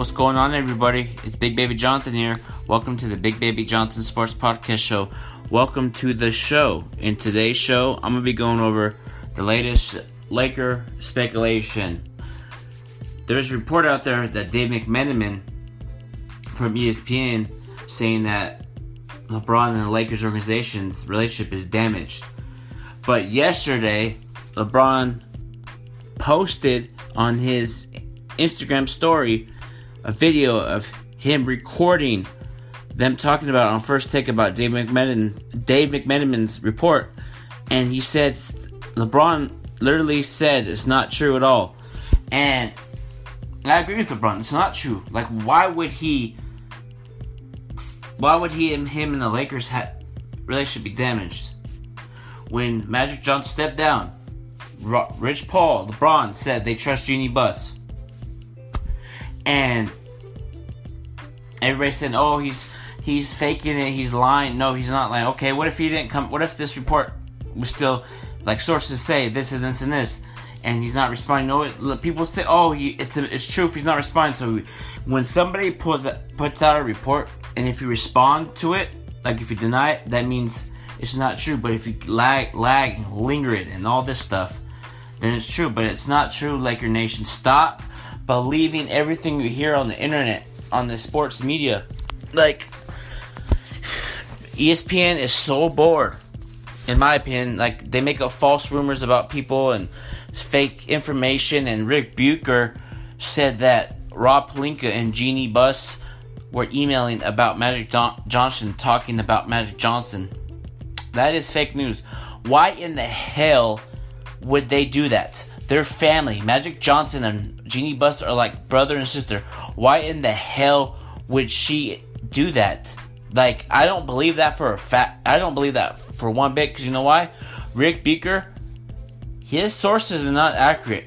What's going on, everybody? It's Big Baby Jonathan here. Welcome to the Big Baby Jonathan Sports Podcast Show. Welcome to the show. In today's show, I'm going to be going over the latest Laker speculation. There's a report out there that Dave McMenamin from ESPN saying that LeBron and the Lakers organization's relationship is damaged. But yesterday, LeBron posted on his Instagram story a video of him recording them talking about on first take about Dave McMenamin, Dave McMenamin's report, and he said LeBron literally said it's not true at all, and I agree with LeBron. It's not true. Like, why would he? Why would he and him and the Lakers ha- relationship be damaged? When Magic Johnson stepped down, Rich Paul, LeBron said they trust Jeanie Buss. And everybody said, "Oh, he's he's faking it. He's lying." No, he's not lying. Okay, what if he didn't come? What if this report was still like sources say this and this and this, and he's not responding? No, people say, "Oh, he, it's a, it's true if he's not responding." So when somebody puts puts out a report, and if you respond to it, like if you deny it, that means it's not true. But if you lag, lag, linger it, and all this stuff, then it's true. But it's not true. Laker Nation, stop believing everything you hear on the internet, on the sports media. Like, ESPN is so bored, in my opinion. Like, they make up false rumors about people and fake information. And Ric Bucher said that Rob Pelinka and Jeanie Buss were emailing about Magic Johnson, talking about Magic Johnson. That is fake news. Why in the hell would they do that? Their family, Magic Johnson and Jeanie Buss are like brother and sister. Why in the hell would she do that? Like, I don't believe that for a fact. I don't believe that for one bit because you know why? Rick Beaker, his sources are not accurate.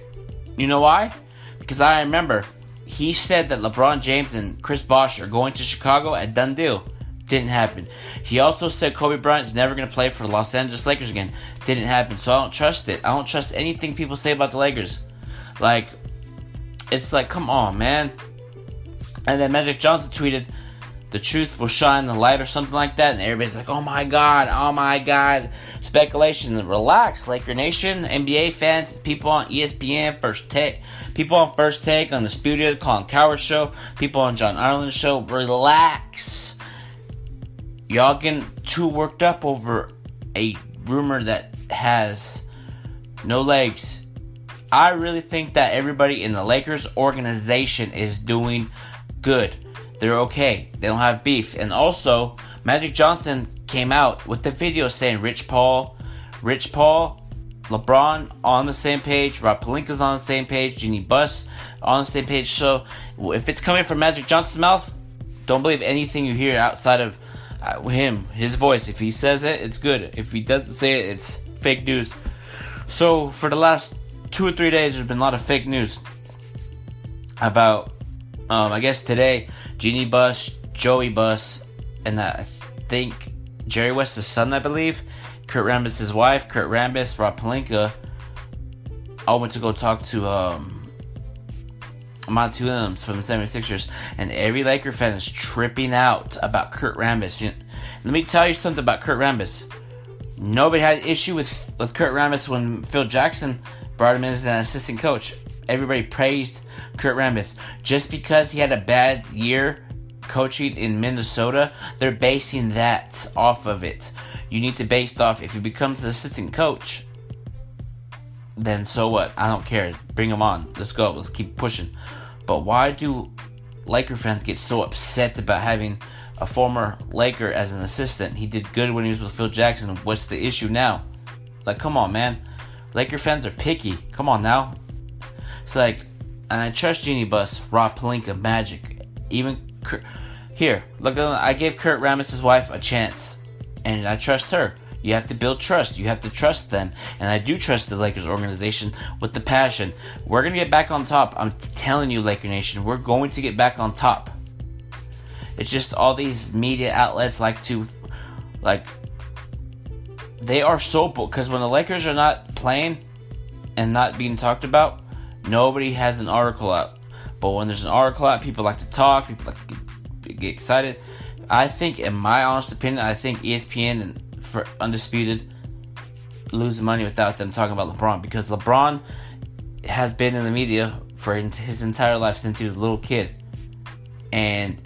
You know why? Because I remember he said that LeBron James and Chris Bosh are going to Chicago at done deal. Didn't happen. He also said Kobe Bryant's never going to play for the Los Angeles Lakers again. Didn't happen. So I don't trust it. I don't trust anything people say about the Lakers. Like, it's like, come on, man. And then Magic Johnson tweeted, the truth will shine the light or something like that. And everybody's like, oh my God, oh my God. Speculation. Relax, Laker Nation, NBA fans, people on ESPN, First Take, people on First Take, on the studio, Colin Cowherd Show, people on John Ireland Show. Relax y'all getting too worked up over a rumor that has no legs. I really think that everybody in the Lakers organization is doing good. They're okay. They don't have beef. And also, Magic Johnson came out with the video saying Rich Paul, Rich Paul, LeBron on the same page, Rob Pelinka's on the same page, Jeanie Buss on the same page. So if it's coming from Magic Johnson's mouth, don't believe anything you hear outside of uh, him, his voice. If he says it, it's good. If he doesn't say it, it's fake news. So for the last two or three days, there's been a lot of fake news about. Um, I guess today, Jeanie Buss, Joey Buss, and I think Jerry West's son, I believe, Kurt Rambis' wife, Kurt Rambis, Rob Pelinka, all went to go talk to um, Monty Williams from the 76ers, and every Laker fan is tripping out about Kurt Rambis. You let me tell you something about Kurt Rambis. Nobody had an issue with, with Kurt Rambis when Phil Jackson brought him in as an assistant coach. Everybody praised Kurt Rambis. Just because he had a bad year coaching in Minnesota, they're basing that off of it. You need to base off if he becomes an assistant coach, then so what? I don't care. Bring him on. Let's go. Let's keep pushing. But why do Laker fans get so upset about having a former Laker as an assistant? He did good when he was with Phil Jackson. What's the issue now? Like, come on, man. Laker fans are picky. Come on now. It's like, and I trust Jeanie Buss, Rob Pelinka, Magic, even Kurt. here. Look, I gave Kurt Rambis' wife a chance, and I trust her. You have to build trust. You have to trust them. And I do trust the Lakers organization with the passion. We're going to get back on top. I'm telling you, Laker Nation, we're going to get back on top. It's just all these media outlets like to, like, they are so, because when the Lakers are not playing and not being talked about, nobody has an article out. But when there's an article out, people like to talk. People like to get, get excited. I think, in my honest opinion, I think ESPN and for undisputed lose money without them talking about LeBron because LeBron has been in the media for his entire life since he was a little kid, and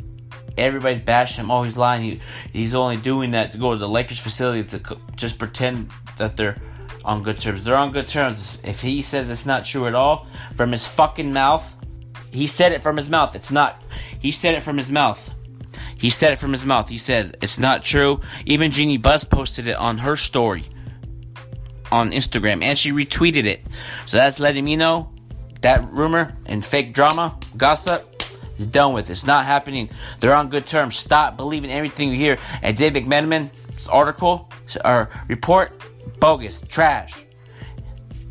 everybody's bashing him. Oh, he's lying. He, he's only doing that to go to the Lakers facility to just pretend that they're on good terms. They're on good terms. If he says it's not true at all from his fucking mouth, he said it from his mouth. It's not. He said it from his mouth. He said it from his mouth. He said it's not true. Even Jeanie Buss posted it on her story on Instagram and she retweeted it. So that's letting me know that rumor and fake drama, gossip, is done with. It's not happening. They're on good terms. Stop believing everything you hear. And Dave McMenamin's article or report, bogus, trash.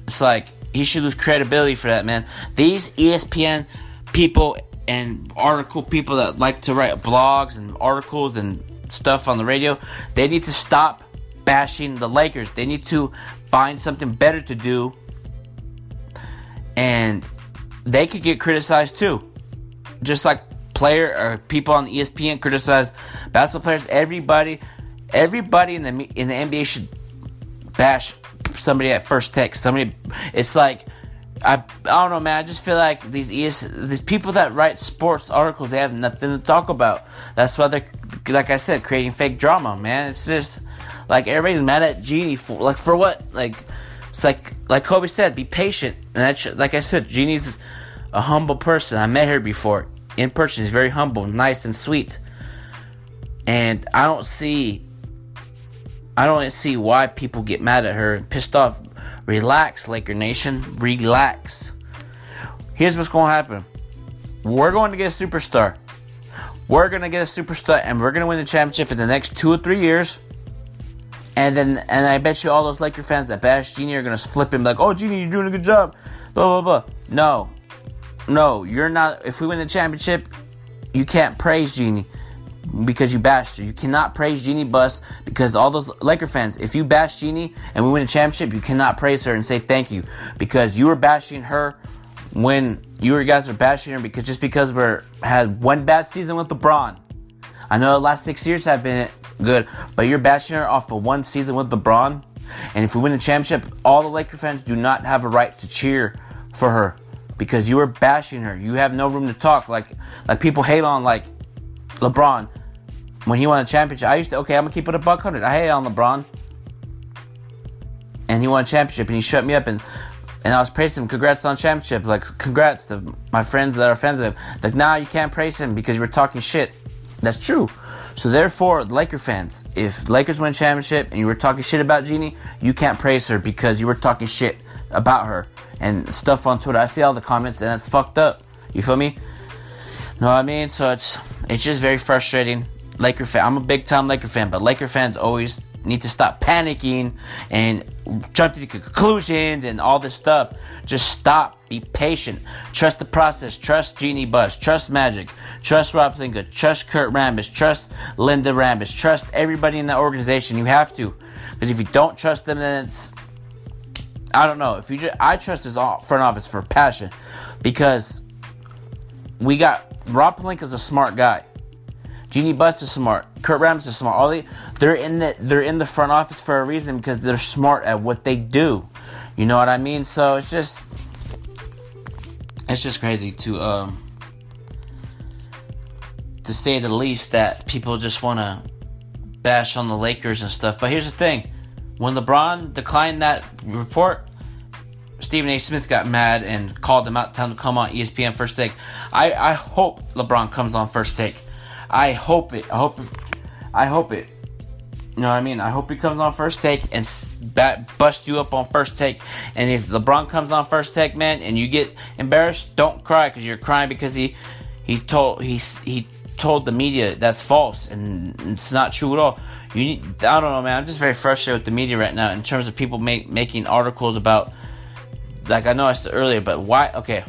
It's like he should lose credibility for that, man. These ESPN people and article people that like to write blogs and articles and stuff on the radio, they need to stop bashing the Lakers. They need to find something better to do. And they could get criticized too. Just like player or people on ESPN criticize basketball players, everybody everybody in the in the NBA should bash somebody at first take. Somebody it's like I, I don't know, man. I just feel like these ES, these people that write sports articles, they have nothing to talk about. That's why they're, like I said, creating fake drama, man. It's just like everybody's mad at Jeanie for like for what? Like it's like like Kobe said, be patient. And that's like I said, Jeanie's a humble person. I met her before in person. She's very humble, nice, and sweet. And I don't see, I don't see why people get mad at her and pissed off. Relax, Laker Nation. Relax. Here's what's going to happen. We're going to get a superstar. We're going to get a superstar, and we're going to win the championship in the next two or three years. And then, and I bet you all those Laker fans that bash Jeanie are gonna flip him like, "Oh, Jeanie, you're doing a good job." Blah blah blah. No, no, you're not. If we win the championship, you can't praise Jeanie because you bashed her. You cannot praise Jeanie Buss because all those Laker fans, if you bash Jeanie and we win a championship, you cannot praise her and say thank you because you were bashing her when you guys are bashing her because just because we're had one bad season with LeBron. I know the last six years have been good, but you're bashing her off of one season with LeBron. And if we win a championship, all the Laker fans do not have a right to cheer for her because you were bashing her. You have no room to talk. Like like people hate on like LeBron when he won a championship. I used to okay, I'm gonna keep it a buck hundred. I hate on LeBron, and he won a championship, and he shut me up and. And I was praising him. Congrats on championship. Like, congrats to my friends that are fans of him. Like, now nah, you can't praise him because you were talking shit. That's true. So therefore, Laker fans, if Lakers win championship and you were talking shit about Jeanie, you can't praise her because you were talking shit about her and stuff on Twitter. I see all the comments and that's fucked up. You feel me? Know what I mean? So it's it's just very frustrating. Laker fan. I'm a big time Laker fan, but Laker fans always need to stop panicking and jump to conclusions and all this stuff. Just stop. Be patient. Trust the process. Trust Jeanie Buss. Trust Magic. Trust Rob Pelinka. Trust Kurt Rambis. Trust Linda Rambis. Trust everybody in that organization. You have to. Because if you don't trust them, then it's. I don't know. If you just, I trust his front office for passion. Because we got. Rob Pelinka's a smart guy. Jeanie Buss is smart. Kurt Rambis is smart. All they they're in the they're in the front office for a reason because they're smart at what they do. You know what I mean? So it's just it's just crazy to um to say the least that people just want to bash on the Lakers and stuff. But here's the thing: when LeBron declined that report, Stephen A. Smith got mad and called him out, telling him to come on ESPN First Take. I I hope LeBron comes on First Take. I hope it. I hope. It, I hope it. You know what I mean? I hope he comes on first take and bat, bust you up on first take. And if LeBron comes on first take, man, and you get embarrassed, don't cry because you're crying because he he told he he told the media that's false and it's not true at all. You need, I don't know, man. I'm just very frustrated with the media right now in terms of people make, making articles about. Like I know I said earlier, but why? Okay,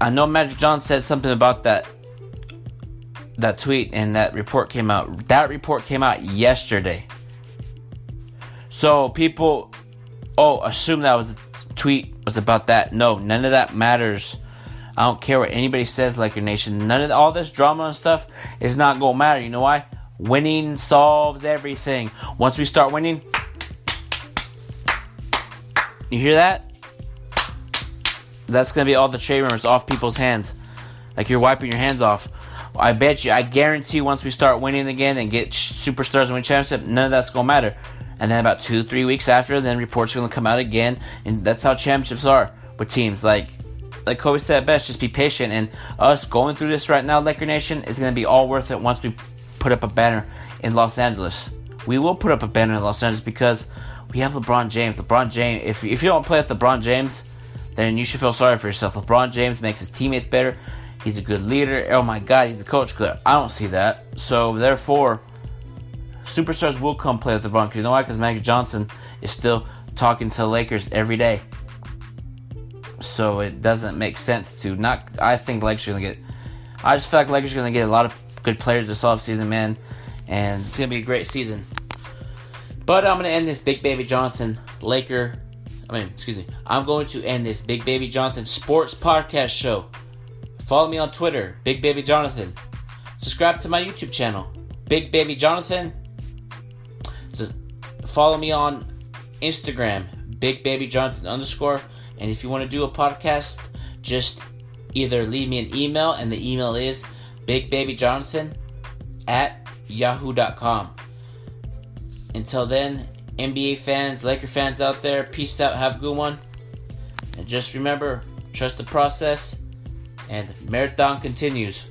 I know Magic John said something about that that tweet and that report came out. That report came out yesterday. So people, oh, assume that was a tweet was about that. No, none of that matters I don't care what anybody says, Laker Nation. None of all this drama and stuff is not gonna matter. You know why? Winning solves everything. Once we start winning, you hear that? That's gonna be all the trade rumors off people's hands. Like you're wiping your hands off. I bet you, I guarantee once we start winning again and get superstars and win championship, none of that's gonna matter. And then about two, three weeks after, then reports are gonna come out again, and that's how championships are with teams. Like, like Kobe said best, just be patient. And us going through this right now, Laker Nation, is gonna be all worth it once we put up a banner in Los Angeles. We will put up a banner in Los Angeles because we have LeBron James. LeBron James. If if you don't play with LeBron James, then you should feel sorry for yourself. LeBron James makes his teammates better. He's a good leader. Oh my God, he's a coach. I don't see that. So therefore, superstars will come play with the Because you know why? Because Magic Johnson is still talking to the Lakers every day. So it doesn't make sense to not. I think Lakers are gonna get. I just feel like Lakers are gonna get a lot of good players this offseason, man, and it's gonna be a great season. But I'm gonna end this Big Baby Jonathan Laker. I mean, excuse me. I'm going to end this Big Baby Jonathan Sports Podcast Show. Follow me on Twitter, Big Baby Jonathan. Subscribe to my YouTube channel, Big Baby Jonathan. Follow me on Instagram, Big Baby Jonathan underscore. And if you want to do a podcast, just either leave me an email, and the email is bigbabyjonathan at yahoo.com. Until then, NBA fans, Laker fans out there, peace out, have a good one. And just remember, trust the process and marathon continues.